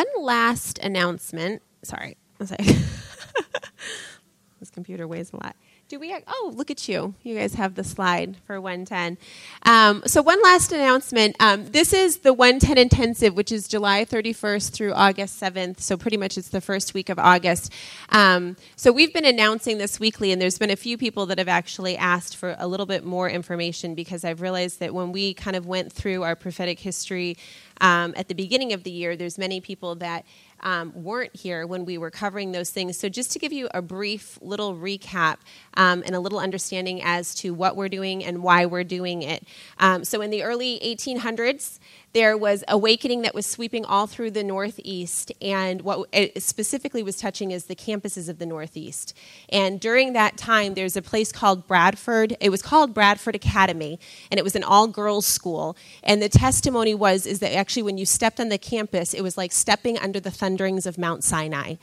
one last announcement. Sorry, like, this computer weighs a lot. Do we? Oh, look at you! You guys have the slide for 110. Um, so one last announcement. Um, this is the 110 intensive, which is July 31st through August 7th. So pretty much it's the first week of August. Um, so we've been announcing this weekly, and there's been a few people that have actually asked for a little bit more information because I've realized that when we kind of went through our prophetic history um, at the beginning of the year, there's many people that um, weren't here when we were covering those things. So, just to give you a brief little recap um, and a little understanding as to what we're doing and why we're doing it. Um, so, in the early 1800s, there was awakening that was sweeping all through the Northeast, and what specifically was touching is the campuses of the Northeast. And during that time, there's a place called Bradford. It was called Bradford Academy, and it was an all-girls school. And the testimony was is that actually, when you stepped on the campus, it was like stepping under the thunderings of Mount Sinai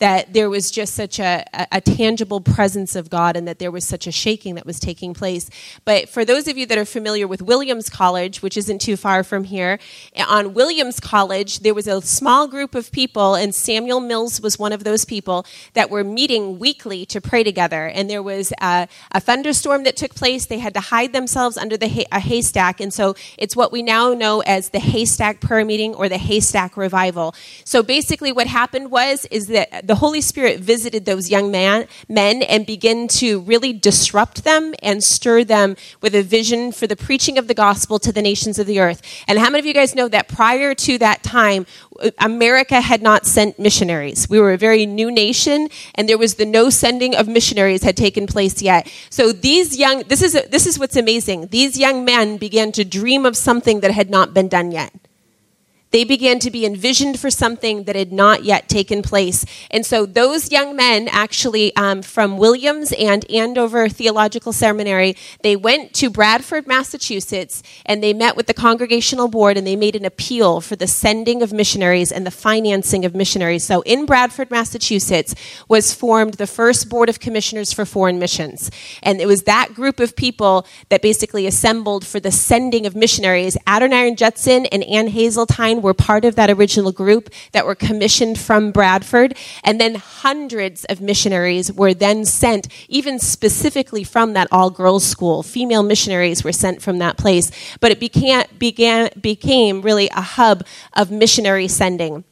that there was just such a, a, a, tangible presence of God and that there was such a shaking that was taking place. But for those of you that are familiar with Williams College, which isn't too far from here, on Williams College, there was a small group of people, and Samuel Mills was one of those people that were meeting weekly to pray together. And there was a, a thunderstorm that took place. They had to hide themselves under the hay, a haystack. And so it's what we now know as the haystack prayer meeting or the haystack revival. So basically, what happened was, is that the Holy Spirit visited those young man, men and began to really disrupt them and stir them with a vision for the preaching of the gospel to the nations of the earth. And how many of you guys know that prior to that time, uh, America had not sent missionaries. We were a very new nation, and there was the no sending of missionaries had taken place yet. So these young, this is, this is what's amazing. These young men began to dream of something that had not been done yet they began to be envisioned for something that had not yet taken place. And so those young men, actually um, from Williams and Andover Theological Seminary, they went to Bradford, Massachusetts, and they met with the Congregational Board and they made an appeal for the sending of missionaries and the financing of missionaries. So in Bradford, Massachusetts, was formed the first Board of Commissioners for Foreign Missions. And it was that group of people that basically assembled for the sending of missionaries. Adoniram Judson and Ann Were part of that original group that were commissioned from Bradford. And then hundreds of missionaries were then sent, even specifically from that all girls school. Female missionaries were sent from that place. But it began, became really a hub of missionary sending.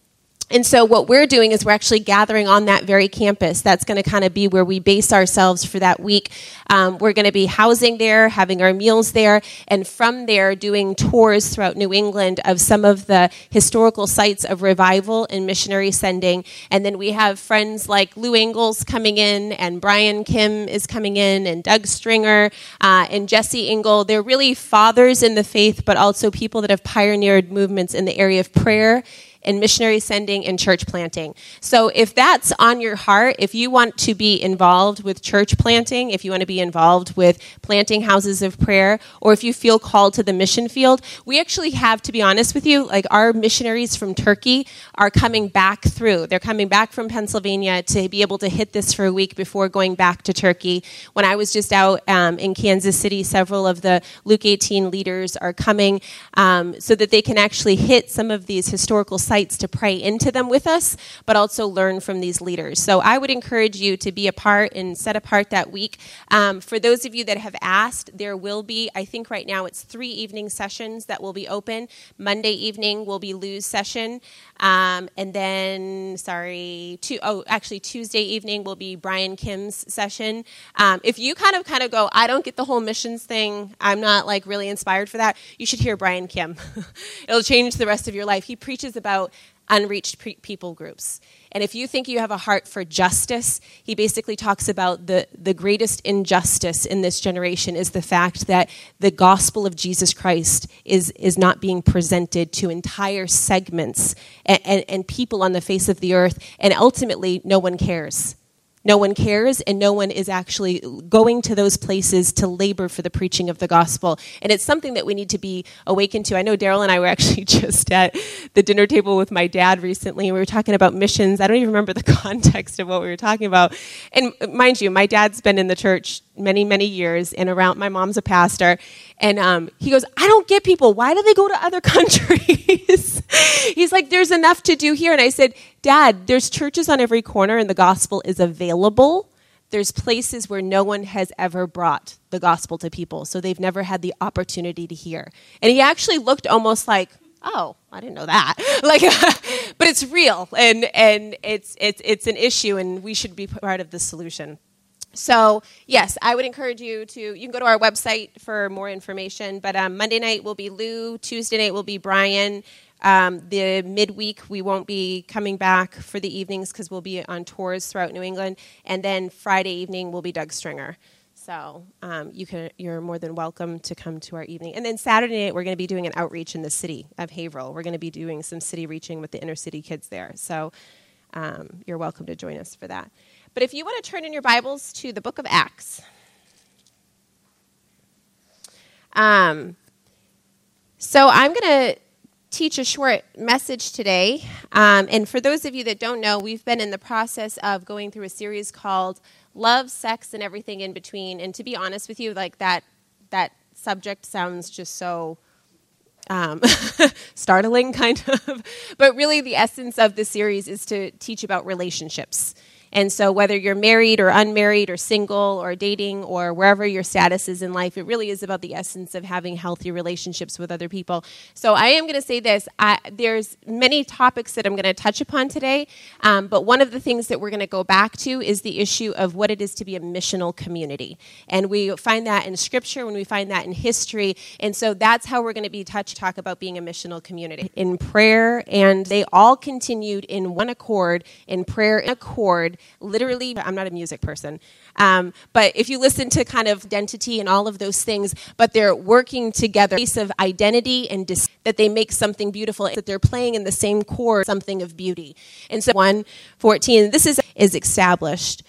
And so, what we're doing is we're actually gathering on that very campus. That's going to kind of be where we base ourselves for that week. Um, we're going to be housing there, having our meals there, and from there, doing tours throughout New England of some of the historical sites of revival and missionary sending. And then we have friends like Lou Engle coming in, and Brian Kim is coming in, and Doug Stringer, uh, and Jesse Engle. They're really fathers in the faith, but also people that have pioneered movements in the area of prayer and missionary sending and church planting. So if that's on your heart, if you want to be involved with church planting, if you want to be involved with planting houses of prayer, or if you feel called to the mission field, we actually have, to be honest with you, like our missionaries from Turkey are coming back through. They're coming back from Pennsylvania to be able to hit this for a week before going back to Turkey. When I was just out um, in Kansas City, several of the Luke 18 leaders are coming um, so that they can actually hit some of these historical sites to pray into them with us, but also learn from these leaders. So I would encourage you to be a part and set apart that week. Um, for those of you that have asked, there will be, I think right now it's three evening sessions that will be open. Monday evening will be Lou's session. Um, and then, sorry, two, oh, actually Tuesday evening will be Brian Kim's session. Um, if you kind of kind of go, I don't get the whole missions thing, I'm not like really inspired for that, you should hear Brian Kim. It'll change the rest of your life. He preaches about unreached pre- people groups. And if you think you have a heart for justice, he basically talks about the, the greatest injustice in this generation is the fact that the gospel of Jesus Christ is, is not being presented to entire segments and, and, and people on the face of the earth, and ultimately, no one cares. No one cares, and no one is actually going to those places to labor for the preaching of the gospel. And it's something that we need to be awakened to. I know Daryl and I were actually just at the dinner table with my dad recently, and we were talking about missions. I don't even remember the context of what we were talking about. And mind you, my dad's been in the church many, many years, and around my mom's a pastor. And um, he goes, I don't get people. Why do they go to other countries? He's like, there's enough to do here. And I said, Dad, there's churches on every corner, and the gospel is available. There's places where no one has ever brought the gospel to people, so they've never had the opportunity to hear. And he actually looked almost like, oh, I didn't know that. Like, but it's real, and and it's it's it's an issue, and we should be part of the solution. So yes, I would encourage you to. You can go to our website for more information. But um, Monday night will be Lou. Tuesday night will be Brian. Um, the midweek we won't be coming back for the evenings because we'll be on tours throughout New England, and then Friday evening will be Doug Stringer. So um, you can, you're more than welcome to come to our evening. And then Saturday night, we're going to be doing an outreach in the city of Haverhill. We're going to be doing some city reaching with the inner city kids there. So um, you're welcome to join us for that. But if you want to turn in your Bibles to the book of Acts. Um, so I'm going to teach a short message today. Um, and for those of you that don't know, we've been in the process of going through a series called love, sex, and everything in between. And to be honest with you, like that that subject sounds just so um, startling, kind of. But really, the essence of the series is to teach about relationships and so, whether you're married or unmarried or single or dating or wherever your status is in life, it really is about the essence of having healthy relationships with other people. So, I am going to say this I, there's many topics that I'm going to touch upon today, um, but one of the things that we're going to go back to is the issue of what it is to be a missional community. And we find that in scripture, when we find that in history. And so, that's how we're going to be touch talk about being a missional community in prayer. And they all continued in one accord, in prayer, in accord literally, I'm not a music person, um, but if you listen to kind of identity and all of those things, but they're working together, piece of identity and dis- that they make something beautiful, that they're playing in the same chord, something of beauty. And so 114, this is, is established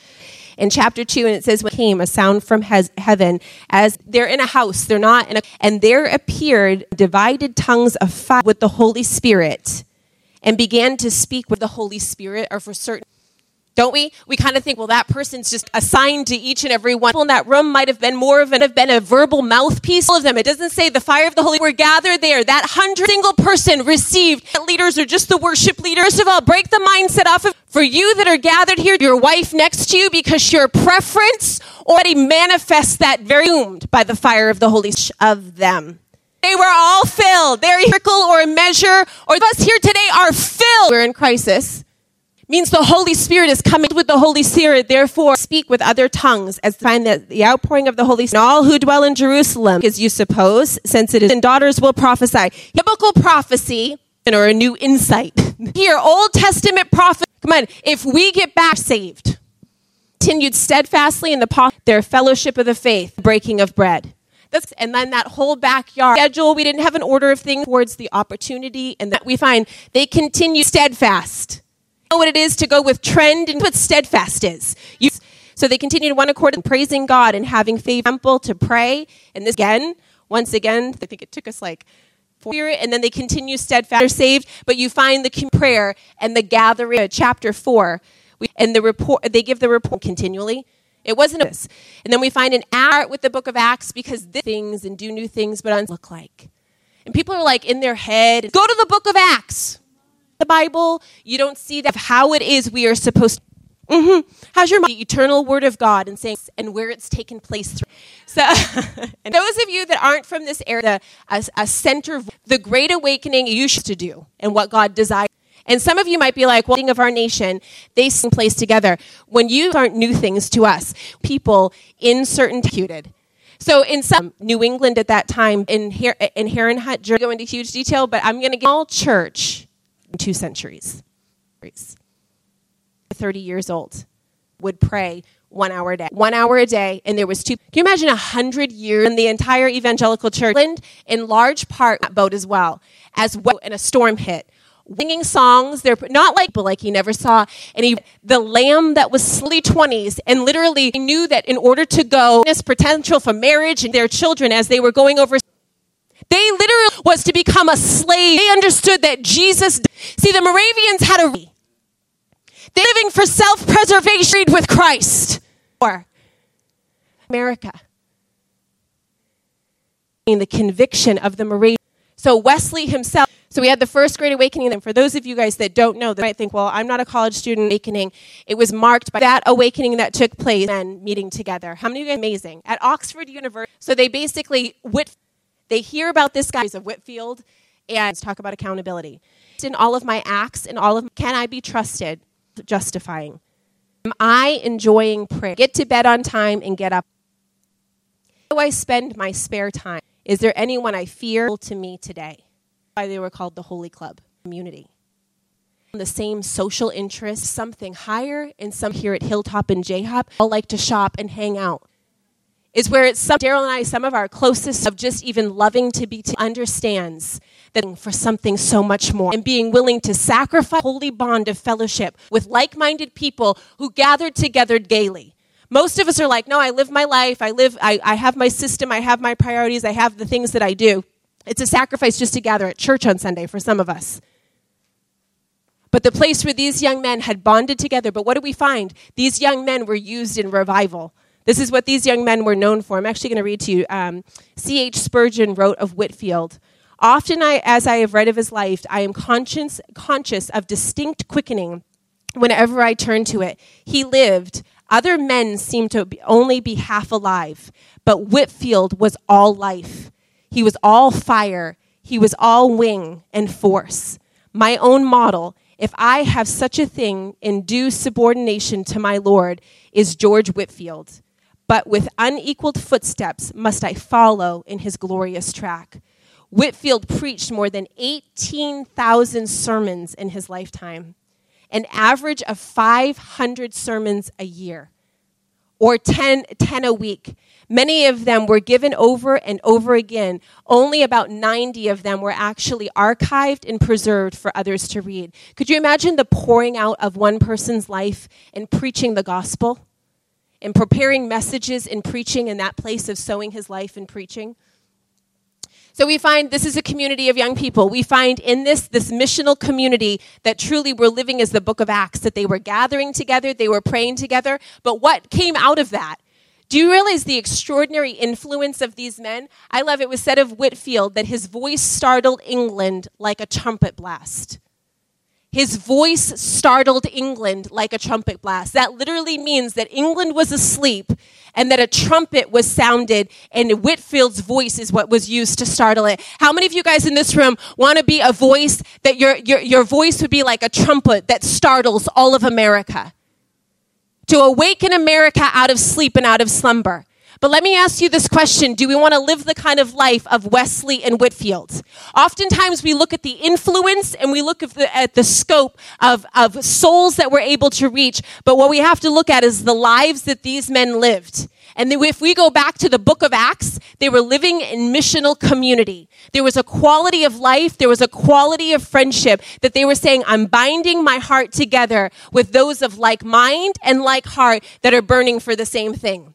in chapter 2 and it says when came a sound from heaven as they're in a house they're not in a and there appeared divided tongues of fire with the holy spirit and began to speak with the holy spirit or for certain don't we? We kind of think, well, that person's just assigned to each and every one. People in that room might have been more of an, have been a verbal mouthpiece. All of them. It doesn't say the fire of the Holy were gathered there. That hundred single person received. Leaders are just the worship leaders. First of all, break the mindset off of for you that are gathered here, your wife next to you, because your preference already manifests that very doomed by the fire of the Holy of them. They were all filled. They're trickle or a measure, or us here today are filled. We're in crisis means the Holy Spirit is coming with the Holy Spirit. Therefore, speak with other tongues as find that the outpouring of the Holy Spirit. all who dwell in Jerusalem, as you suppose, since it is, and daughters will prophesy. Biblical prophecy or a new insight. Here, Old Testament prophet. Come on, if we get back saved, continued steadfastly in the their fellowship of the faith, breaking of bread. That's, and then that whole backyard schedule, we didn't have an order of things towards the opportunity, and that we find they continue steadfast know what it is to go with trend and what steadfast is. You, so they continue to one accord in praising God and having faith temple to pray. And this again, once again, I think it took us like four years, and then they continue steadfast. They're saved, but you find the prayer and the gathering, uh, chapter four, we, and the report. They give the report continually. It wasn't this, and then we find an art with the book of Acts because things and do new things, but on look like. And people are like in their head, go to the book of Acts the Bible, you don't see that how it is we are supposed to. Mm-hmm. How's your the eternal word of God and saying and where it's taken place through. So, and those of you that aren't from this area, a, a center, the great awakening you should to do and what God desires. And some of you might be like, well, of our nation, they sing place together. When you aren't new things to us, people in certain executed. So in some New England at that time, in, Here in Herrnhut, go into huge detail, but I'm going to get all church two centuries. 30 years old would pray one hour a day. One hour a day, and there was two. Can you imagine a hundred years in the entire evangelical church? In large part, that boat as well, as well, and a storm hit. Singing songs, they're not like, but like he never saw. He, the lamb that was slowly 20s, and literally knew that in order to go, this potential for marriage and their children as they were going over they literally was to become a slave. They understood that Jesus, see, the Moravians had a, they living for self-preservation with Christ. Or America. The conviction of the Moravian. So Wesley himself. So we had the first Great Awakening. And for those of you guys that don't know, that might think, well, I'm not a college student. Awakening. It was marked by that awakening that took place and meeting together. How many of you guys amazing at Oxford University? So they basically Whit, they hear about this guy of Whitefield and talk about accountability. In all of my acts and all of my, can I be trusted? Justifying. Am I enjoying prayer? Get to bed on time and get up. How do I spend my spare time? Is there anyone I fear to me today? Why they were called the Holy Club community. The same social interests, something higher, and some here at Hilltop and J-Hop all like to shop and hang out. Is where it's some Daryl and I, some of our closest of just even loving to be to understands that for something so much more and being willing to sacrifice holy bond of fellowship with like-minded people who gathered together gaily most of us are like, no, I live my life. I live, I, I have my system. I have my priorities. I have the things that I do. It's a sacrifice just to gather at church on Sunday for some of us. But the place where these young men had bonded together, but what do we find? These young men were used in revival. This is what these young men were known for. I'm actually going to read to you. Um, C.H. Spurgeon wrote of Whitefield Often, I, as I have read of his life, I am conscious, conscious of distinct quickening whenever I turn to it. He lived other men seemed to only be half alive, but Whitefield was all life. He was all fire. He was all wing and force. My own model, if I have such a thing in due subordination to my Lord, is George Whitefield. But with unequaled footsteps must I follow in his glorious track. Whitefield preached more than 18,000 sermons in his lifetime an average of 500 sermons a year or 10, 10 a week. Many of them were given over and over again. Only about 90 of them were actually archived and preserved for others to read. Could you imagine the pouring out of one person's life and preaching the gospel? And preparing messages and preaching in that place of sowing his life in preaching? So we find this is a community of young people. We find in this, this missional community that truly were living as the book of Acts, that they were gathering together, they were praying together. But what came out of that? Do you realize the extraordinary influence of these men? I love it was said of Whitefield that his voice startled England like a trumpet blast. His voice startled England like a trumpet blast. That literally means that England was asleep and that a trumpet was sounded and Whitefield's voice is what was used to startle it. How many of you guys in this room want to be a voice that your, your, your voice would be like a trumpet that startles all of America? To awaken America out of sleep and out of slumber. But let me ask you this question Do we want to live the kind of life of Wesley and Whitefield? Oftentimes we look at the influence and we look at the, at the scope of, of souls that we're able to reach. But what we have to look at is the lives that these men lived. And if we go back to the book of Acts, they were living in missional community. There was a quality of life, there was a quality of friendship that they were saying, I'm binding my heart together with those of like mind and like heart that are burning for the same thing.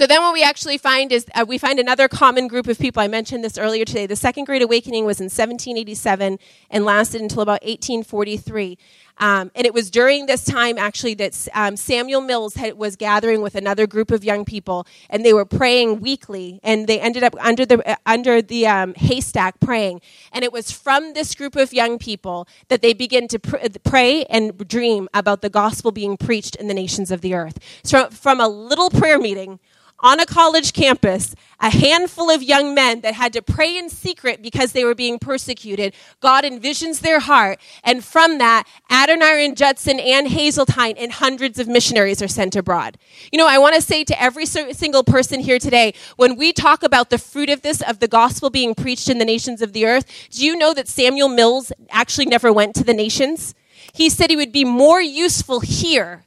So then what we actually find is uh, we find another common group of people. I mentioned this earlier today. The Second Great Awakening was in 1787 and lasted until about 1843. Um, and it was during this time, actually, that um, Samuel Mills had, was gathering with another group of young people, and they were praying weekly. And they ended up under the uh, under the um, haystack praying. And it was from this group of young people that they began to pr- pray and dream about the gospel being preached in the nations of the earth. So from a little prayer meeting on a college campus, a handful of young men that had to pray in secret because they were being persecuted. God envisions their heart. And from that, Adoniram Judson and Hasseltine and hundreds of missionaries are sent abroad. You know, I want to say to every single person here today, when we talk about the fruit of this, of the gospel being preached in the nations of the earth, do you know that Samuel Mills actually never went to the nations? He said he would be more useful here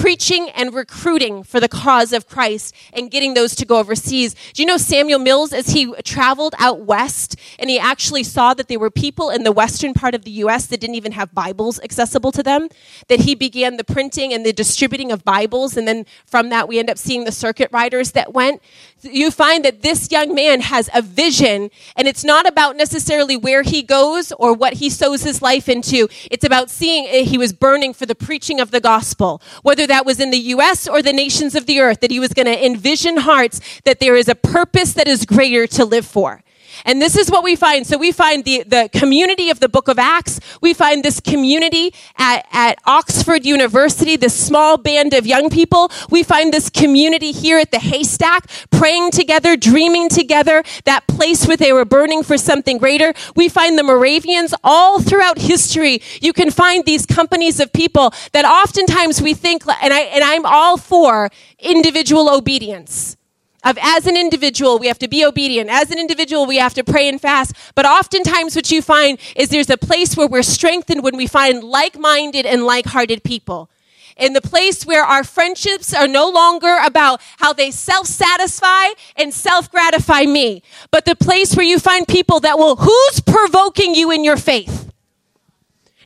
preaching and recruiting for the cause of Christ and getting those to go overseas. Do you know Samuel Mills, as he traveled out west and he actually saw that there were people in the western part of the U.S. that didn't even have Bibles accessible to them, that he began the printing and the distributing of Bibles. And then from that, we end up seeing the circuit riders that went. You find that this young man has a vision, and it's not about necessarily where he goes or what he sows his life into. It's about seeing eh, he was burning for the preaching of the gospel, whether whether that was in the US or the nations of the earth, that he was going to envision hearts that there is a purpose that is greater to live for. And this is what we find. So we find the, the community of the book of Acts. We find this community at, at Oxford University, this small band of young people. We find this community here at the haystack, praying together, dreaming together, that place where they were burning for something greater. We find the Moravians all throughout history. You can find these companies of people that oftentimes we think, and I, and I'm all for individual obedience of as an individual, we have to be obedient. As an individual, we have to pray and fast. But oftentimes, what you find is there's a place where we're strengthened when we find like minded and like hearted people. In the place where our friendships are no longer about how they self satisfy and self gratify me, but the place where you find people that will, who's provoking you in your faith?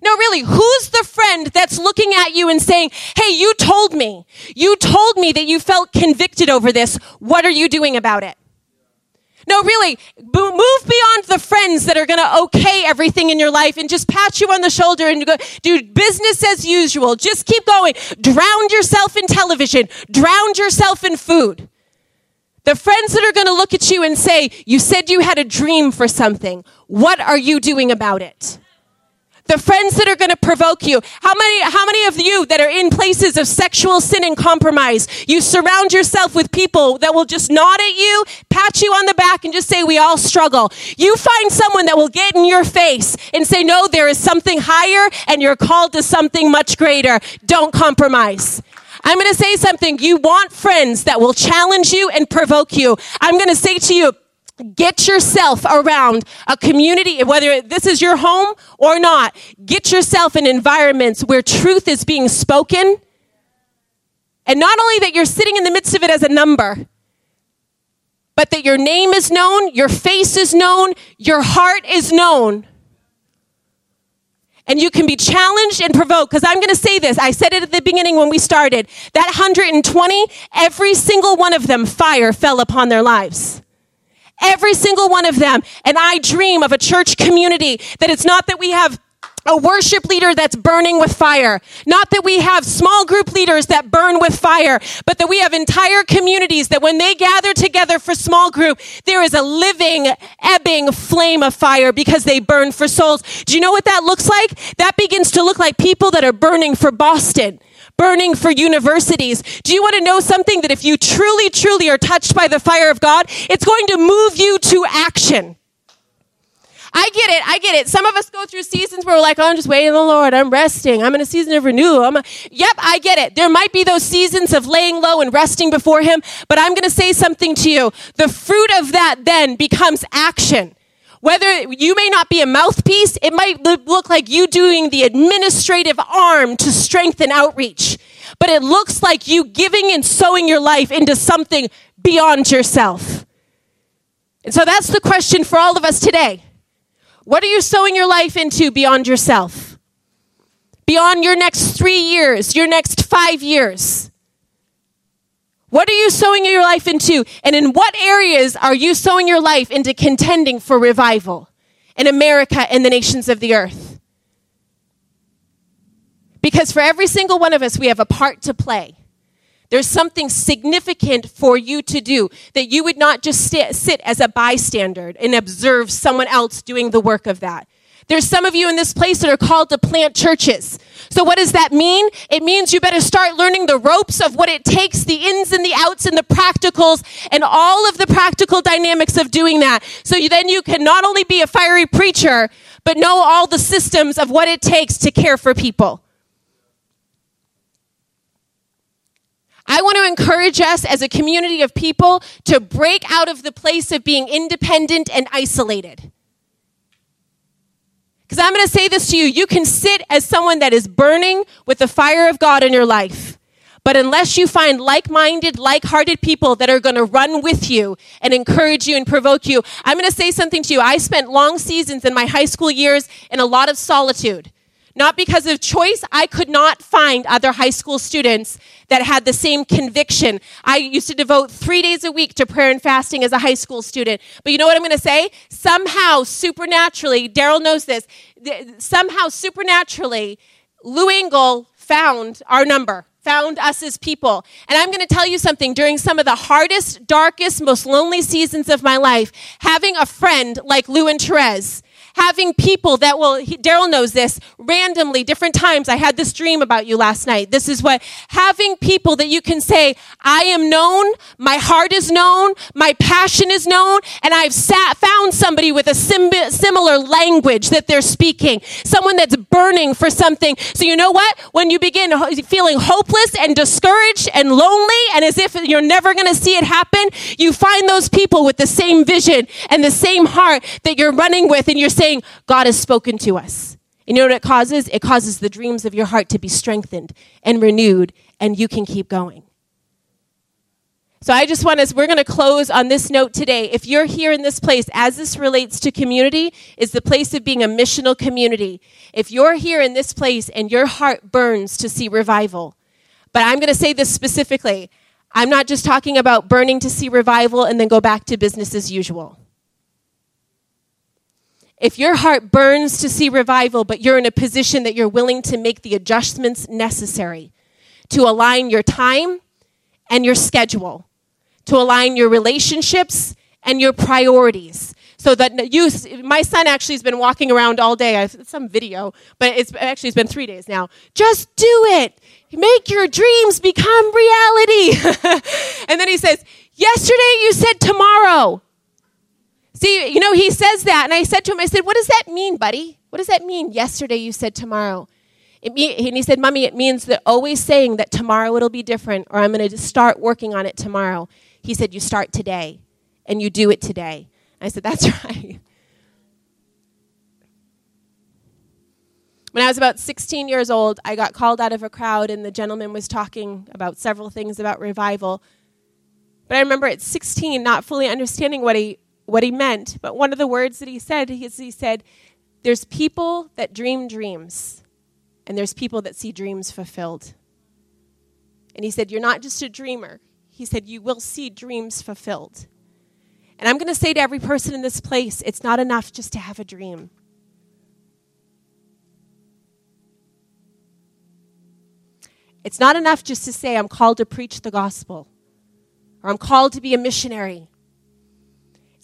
No, really, who's the friend that's looking at you and saying, Hey, you told me, you told me that you felt convicted over this. What are you doing about it? No, really, move beyond the friends that are going to okay everything in your life and just pat you on the shoulder and go, do business as usual. Just keep going. Drown yourself in television. Drown yourself in food. The friends that are going to look at you and say, you said you had a dream for something. What are you doing about it? The friends that are going to provoke you. How many, how many of you that are in places of sexual sin and compromise, you surround yourself with people that will just nod at you, pat you on the back, and just say, We all struggle. You find someone that will get in your face and say, No, there is something higher, and you're called to something much greater. Don't compromise. I'm going to say something. You want friends that will challenge you and provoke you. I'm going to say to you, Get yourself around a community, whether this is your home or not. Get yourself in environments where truth is being spoken. And not only that you're sitting in the midst of it as a number, but that your name is known, your face is known, your heart is known. And you can be challenged and provoked. Because I'm going to say this. I said it at the beginning when we started. That 120, every single one of them, fire fell upon their lives. Every single one of them. And I dream of a church community that it's not that we have a worship leader that's burning with fire. Not that we have small group leaders that burn with fire, but that we have entire communities that when they gather together for small group, there is a living, ebbing flame of fire because they burn for souls. Do you know what that looks like? That begins to look like people that are burning for Boston burning for universities. Do you want to know something that if you truly, truly are touched by the fire of God, it's going to move you to action? I get it. I get it. Some of us go through seasons where we're like, oh, I'm just waiting on the Lord. I'm resting. I'm in a season of renewal. I'm a, yep, I get it. There might be those seasons of laying low and resting before Him, but I'm going to say something to you. The fruit of that then becomes action. Whether you may not be a mouthpiece, it might look like you doing the administrative arm to strengthen outreach. But it looks like you giving and sowing your life into something beyond yourself. And so that's the question for all of us today. What are you sowing your life into beyond yourself? Beyond your next three years, your next five years? What are you sowing your life into? And in what areas are you sowing your life into contending for revival in America and the nations of the earth? Because for every single one of us, we have a part to play. There's something significant for you to do that you would not just sit, sit as a bystander and observe someone else doing the work of that. There's some of you in this place that are called to plant churches. So what does that mean? It means you better start learning the ropes of what it takes, the ins and the outs and the practicals and all of the practical dynamics of doing that. So you, then you can not only be a fiery preacher, but know all the systems of what it takes to care for people. I want to encourage us as a community of people to break out of the place of being independent and isolated. Because I'm going to say this to you you can sit as someone that is burning with the fire of God in your life. But unless you find like minded, like hearted people that are going to run with you and encourage you and provoke you, I'm going to say something to you. I spent long seasons in my high school years in a lot of solitude. Not because of choice, I could not find other high school students that had the same conviction. I used to devote three days a week to prayer and fasting as a high school student. But you know what I'm going to say? Somehow, supernaturally, Daryl knows this, somehow, supernaturally, Lou Engle found our number. found us as people. And I'm going to tell you something during some of the hardest, darkest, most lonely seasons of my life, having a friend like Lou and Therese having people that will, Daryl knows this, randomly, different times. I had this dream about you last night. This is what, having people that you can say, I am known, my heart is known, my passion is known, and I've sat, found somebody with a sim- similar language that they're speaking, someone that's burning for something. So you know what? When you begin feeling hopeless and discouraged and lonely and as if you're never going to see it happen, you find those people with the same vision and the same heart that you're running with and you're saying, saying, God has spoken to us. And you know what it causes? It causes the dreams of your heart to be strengthened and renewed, and you can keep going. So I just want us, we're going to close on this note today. If you're here in this place, as this relates to community, is the place of being a missional community. If you're here in this place and your heart burns to see revival, but I'm going to say this specifically, I'm not just talking about burning to see revival and then go back to business as usual. If your heart burns to see revival, but you're in a position that you're willing to make the adjustments necessary to align your time and your schedule, to align your relationships and your priorities. So that you, my son actually has been walking around all day. I've some video, but it's actually it's been three days now. Just do it. Make your dreams become reality. and then he says, Yesterday you said tomorrow. See, you know, he says that, and I said to him, I said, What does that mean, buddy? What does that mean? Yesterday you said tomorrow. and he said, Mommy, it means that always saying that tomorrow it'll be different, or I'm going to start working on it tomorrow. He said, You start today, and you do it today. I said, That's right. When I was about 16 years old, I got called out of a crowd, and the gentleman was talking about several things about revival. But I remember at 16 not fully understanding what he what he meant, but one of the words that he said is he said, There's people that dream dreams, and there's people that see dreams fulfilled. And he said, You're not just a dreamer. He said, You will see dreams fulfilled. And I'm going to say to every person in this place, it's not enough just to have a dream. It's not enough just to say, I'm called to preach the gospel, or I'm called to be a missionary,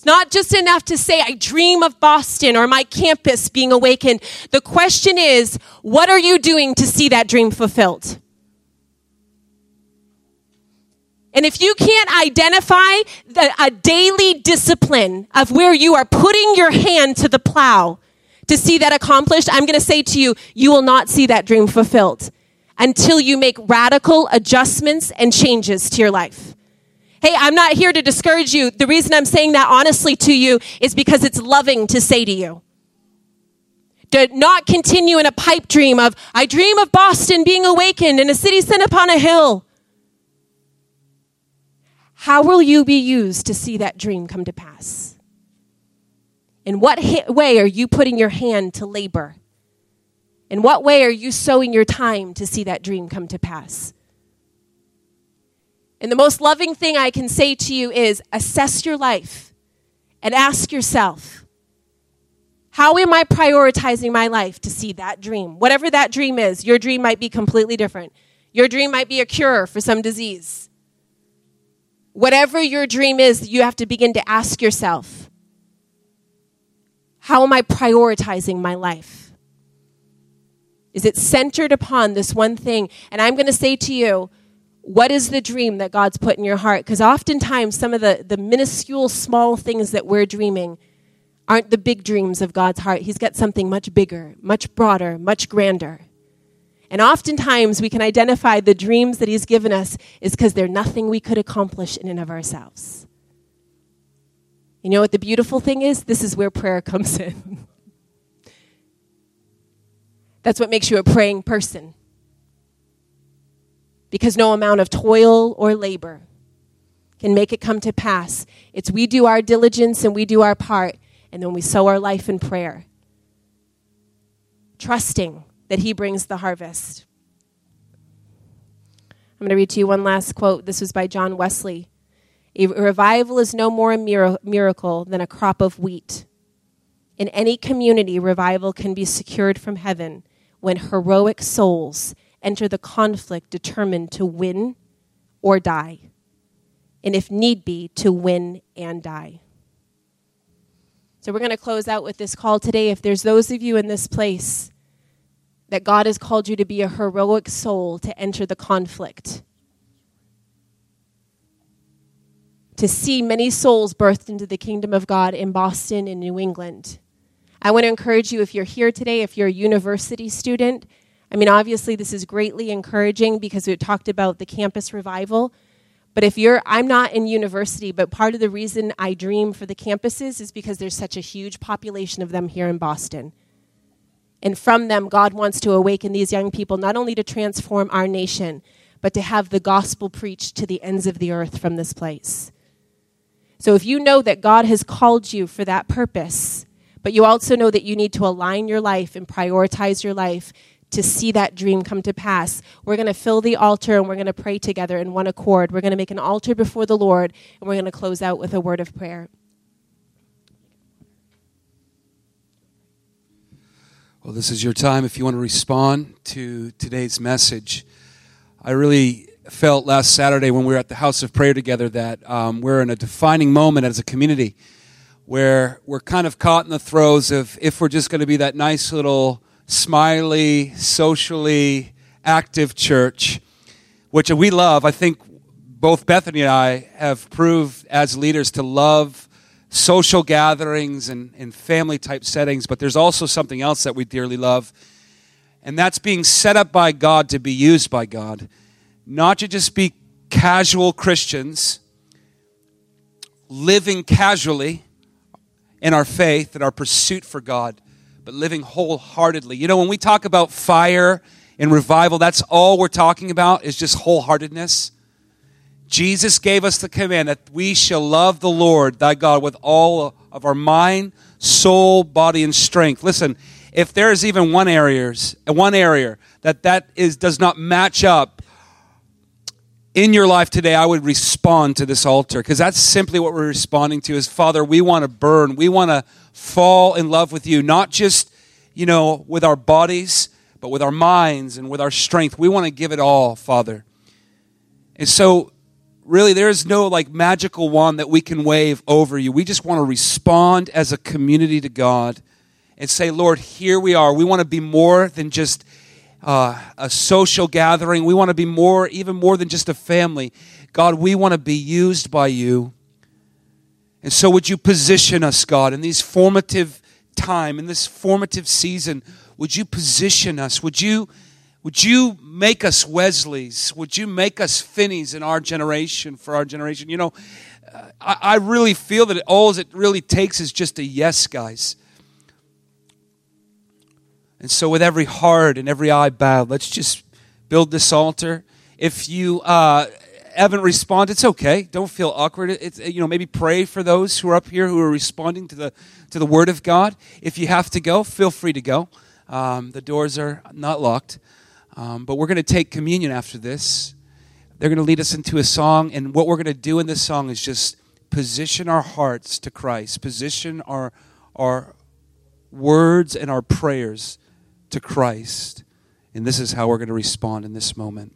not just enough to say, I dream of Boston or my campus being awakened. The question is, what are you doing to see that dream fulfilled? And if you can't identify the, a daily discipline of where you are putting your hand to the plow to see that accomplished, I'm going to say to you, you will not see that dream fulfilled until you make radical adjustments and changes to your life. Hey, I'm not here to discourage you. The reason I'm saying that honestly to you is because it's loving to say to you. To not continue in a pipe dream of, I dream of Boston being awakened in a city set upon a hill. How will you be used to see that dream come to pass? In what way are you putting your hand to labor? In what way are you sowing your time to see that dream come to pass? And the most loving thing I can say to you is assess your life and ask yourself, how am I prioritizing my life to see that dream? Whatever that dream is, your dream might be completely different. Your dream might be a cure for some disease. Whatever your dream is, you have to begin to ask yourself, how am I prioritizing my life? Is it centered upon this one thing? And I'm going to say to you, what is the dream that God's put in your heart? Because oftentimes, some of the, the minuscule, small things that we're dreaming aren't the big dreams of God's heart. He's got something much bigger, much broader, much grander. And oftentimes, we can identify the dreams that He's given us is because they're nothing we could accomplish in and of ourselves. You know what the beautiful thing is? This is where prayer comes in. That's what makes you a praying person because no amount of toil or labor can make it come to pass. It's we do our diligence and we do our part, and then we sow our life in prayer, trusting that He brings the harvest. I'm going to read to you one last quote. This was by John Wesley. A revival is no more a miracle than a crop of wheat. In any community, revival can be secured from heaven when heroic souls enter the conflict determined to win or die, and if need be, to win and die. So we're going to close out with this call today. If there's those of you in this place that God has called you to be a heroic soul to enter the conflict, to see many souls birthed into the kingdom of God in Boston and New England. I want to encourage you if you're here today, if you're a university student, I mean, obviously, this is greatly encouraging because we talked about the campus revival. But if you're, I'm not in university, but part of the reason I dream for the campuses is because there's such a huge population of them here in Boston. And from them, God wants to awaken these young people not only to transform our nation, but to have the gospel preached to the ends of the earth from this place. So if you know that God has called you for that purpose, but you also know that you need to align your life and prioritize your life to see that dream come to pass. We're going to fill the altar and we're going to pray together in one accord. We're going to make an altar before the Lord and we're going to close out with a word of prayer. Well, this is your time if you want to respond to today's message. I really felt last Saturday when we were at the house of prayer together that um, we're in a defining moment as a community where we're kind of caught in the throes of if we're just going to be that nice little smiley, socially active church, which we love. I think both Bethany and I have proved as leaders to love social gatherings and, and family type settings, but there's also something else that we dearly love, and that's being set up by God to be used by God. Not to just be casual Christians, living casually in our faith and our pursuit for God, but living wholeheartedly. You know, when we talk about fire and revival, that's all we're talking about is just wholeheartedness. Jesus gave us the command that we shall love the Lord thy God with all of our mind, soul, body, and strength. Listen, if there is even one areas, one area that that is does not match up in your life today, I would respond to this altar because that's simply what we're responding to. Is Father, we want to burn, we want to fall in love with you, not just, you know, with our bodies, but with our minds and with our strength. We want to give it all, Father. And so, really, there is no like magical wand that we can wave over you. We just want to respond as a community to God and say, Lord, here we are. We want to be more than just uh, a social gathering. We want to be more, even more than just a family. God, we want to be used by you. And so, would you position us, God, in these formative time, in this formative season? Would you position us? Would you, would you make us Wesleys? Would you make us Finneys in our generation, for our generation? You know, I, I really feel that all it really takes is just a yes, guys. And so, with every heart and every eye bowed, let's just build this altar. If you uh, haven't responded, it's okay. Don't feel awkward. It's, you know, maybe pray for those who are up here who are responding to the to the Word of God. If you have to go, feel free to go. Um, the doors are not locked. Um, but we're going to take communion after this. They're going to lead us into a song, and what we're going to do in this song is just position our hearts to Christ, position our our words and our prayers to Christ. And this is how we're going to respond in this moment.